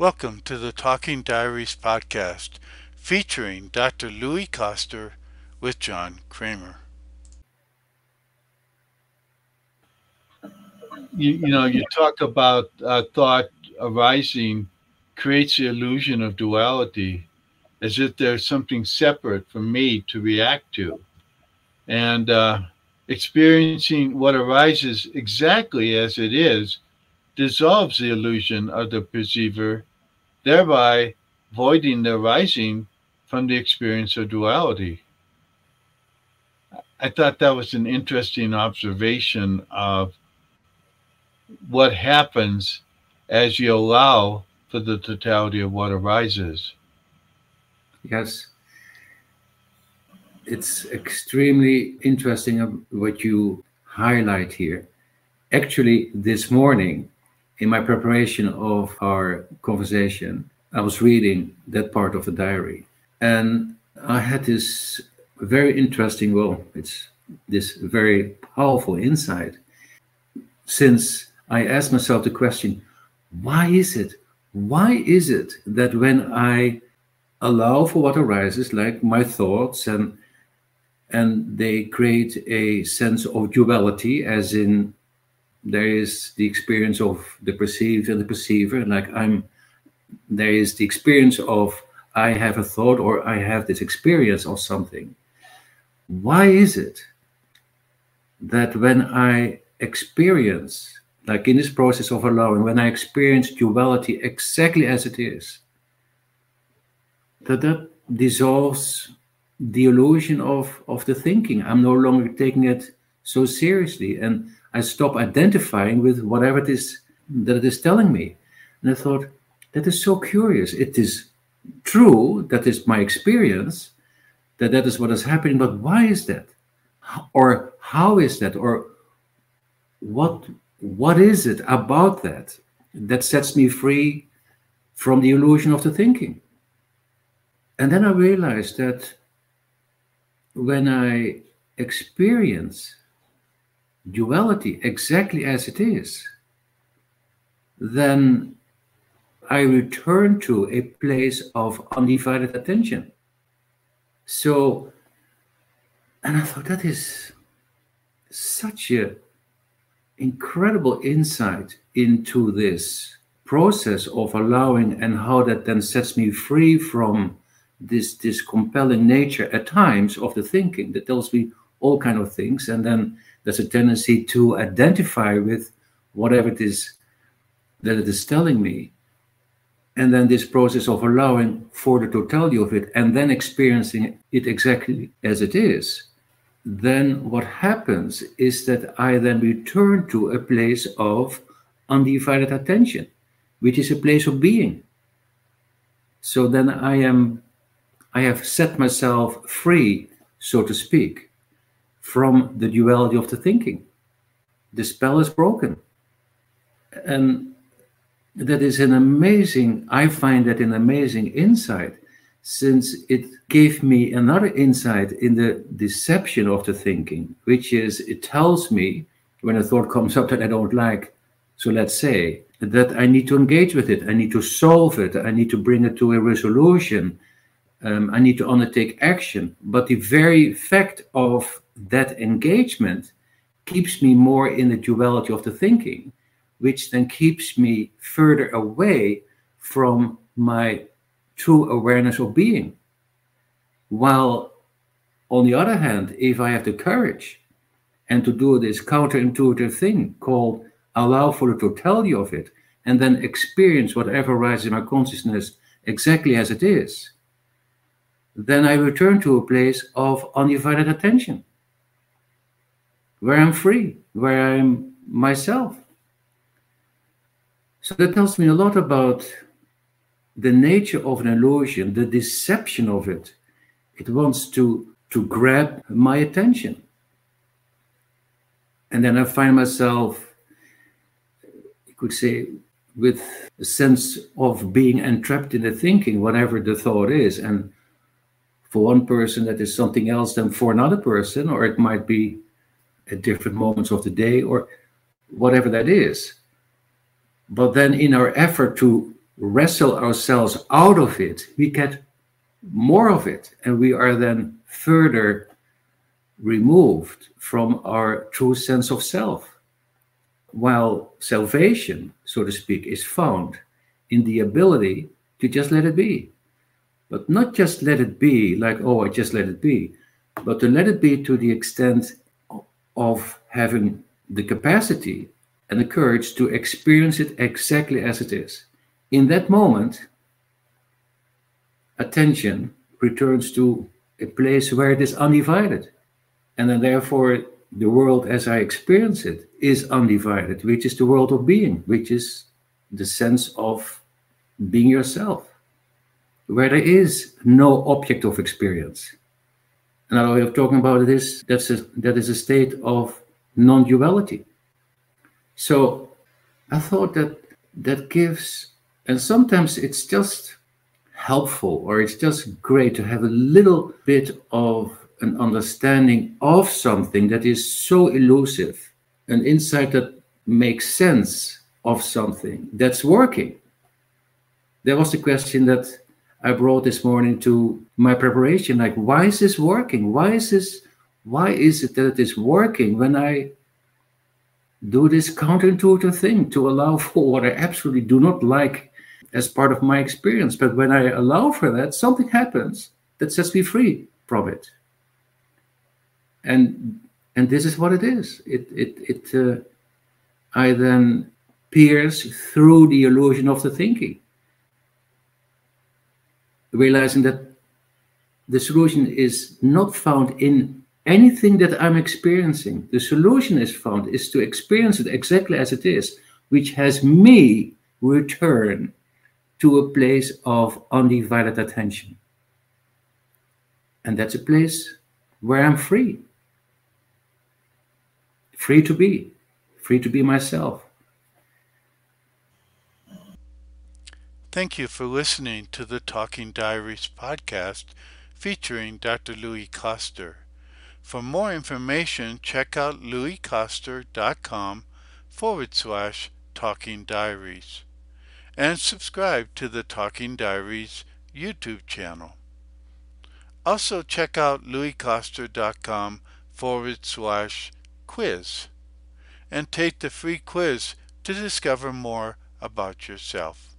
Welcome to the Talking Diaries podcast featuring Dr. Louis Koster with John Kremer. You, you know, you talk about uh, thought arising creates the illusion of duality as if there's something separate from me to react to. And uh, experiencing what arises exactly as it is dissolves the illusion of the perceiver, thereby voiding the arising from the experience of duality. I thought that was an interesting observation of what happens as you allow for the totality of what arises. Yes. It's extremely interesting what you highlight here. Actually, this morning, in my preparation of our conversation, I was reading that part of the diary. And I had this very interesting, well, it's this very powerful insight. Since I asked myself the question, why is it? Why is it that when I allow for what arises, like my thoughts, and and they create a sense of duality, as in there is the experience of the perceived and the perceiver, like I'm there is the experience of I have a thought or I have this experience of something. Why is it that when I experience, like in this process of allowing, when I experience duality exactly as it is, that that dissolves the illusion of of the thinking i'm no longer taking it so seriously and i stop identifying with whatever it is that it is telling me. And i thought that is so curious. It is true that is my experience that that is what is happening but why is that? Or how is that? Or what what is it about that that sets me free from the illusion of the thinking? And then I realized that when I experience duality exactly as it is, then I return to a place of undivided attention. So, and I thought that is such a incredible insight into this process of allowing and how that then sets me free from this this compelling nature at times of the thinking that tells me all kind of things and then there's a tendency to identify with whatever it is that it is telling me. And then this process of allowing for the totality of it and then experiencing it exactly as it is then what happens is that i then return to a place of undivided attention which is a place of being. So then i am I have set myself free, so to speak, from the duality of the thinking. The spell is broken. And that is an amazing, I find that an amazing insight, since it gave me another insight in the deception of the thinking, which is it tells me when a thought comes up that I don't like, so let's say, that I need to engage with it, I need to solve it, I need to bring it to a resolution um, I need to undertake action. But the very fact of that engagement keeps me more in the duality of the thinking, which then keeps me further away from my true awareness of being. While, on the other hand, if I have the courage and to do this counterintuitive thing called allow for the totality of it and then experience whatever arises in my consciousness exactly as it is, then I return to a place of undivided attention, where I'm free, where I'm myself. So that tells me a lot about the nature of an illusion, the deception of it. It wants to, to grab my attention. And then I find myself, you could say, with a sense of being entrapped in the thinking, whatever the thought is. And for one person that is something else than for another person, or it might be at different moments of the day, or whatever that is. But then, in our effort to wrestle ourselves out of it, we get more of it, and we are then further removed from our true sense of self. While salvation, so to speak, is found in the ability to just let it be. But not just let it be, like, oh, I just let it be, but to let it be to the extent of having the capacity and the courage to experience it exactly as it is. In that moment, attention returns to a place where it is undivided. And then, therefore, the world as I experience it is undivided, which is the world of being, which is the sense of being yourself, where there is no object of experience. Another way of talking about it is that's a, that is a state of non-duality. So I thought that that gives, and sometimes it's just helpful or it's just great to have a little bit of an understanding of something that is so elusive, an insight that makes sense of something that's working. There was the question that I brought this morning to my preparation like, why is this working? Why is this? Why is it that it is working when I do this counterintuitive thing to allow for what I absolutely do not like as part of my experience? But when I allow for that, something happens that sets me free from it and and this is what it is. It it it. Uh, I then pierce through the illusion of the thinking, realizing that the solution is not found in anything that I'm experiencing. The solution is found is to experience it exactly as it is, which has me return to a place of undivided attention. And that's a place where I'm free free to be, free to be myself. Thank you for listening to the Talking Diaries podcast featuring Dr. Louis Koster. For more information, check out louiskoster.com forward slash talking diaries and subscribe to the Talking Diaries YouTube channel. Also, check out louiskoster.com forward slash quiz and take the free quiz to discover more about yourself.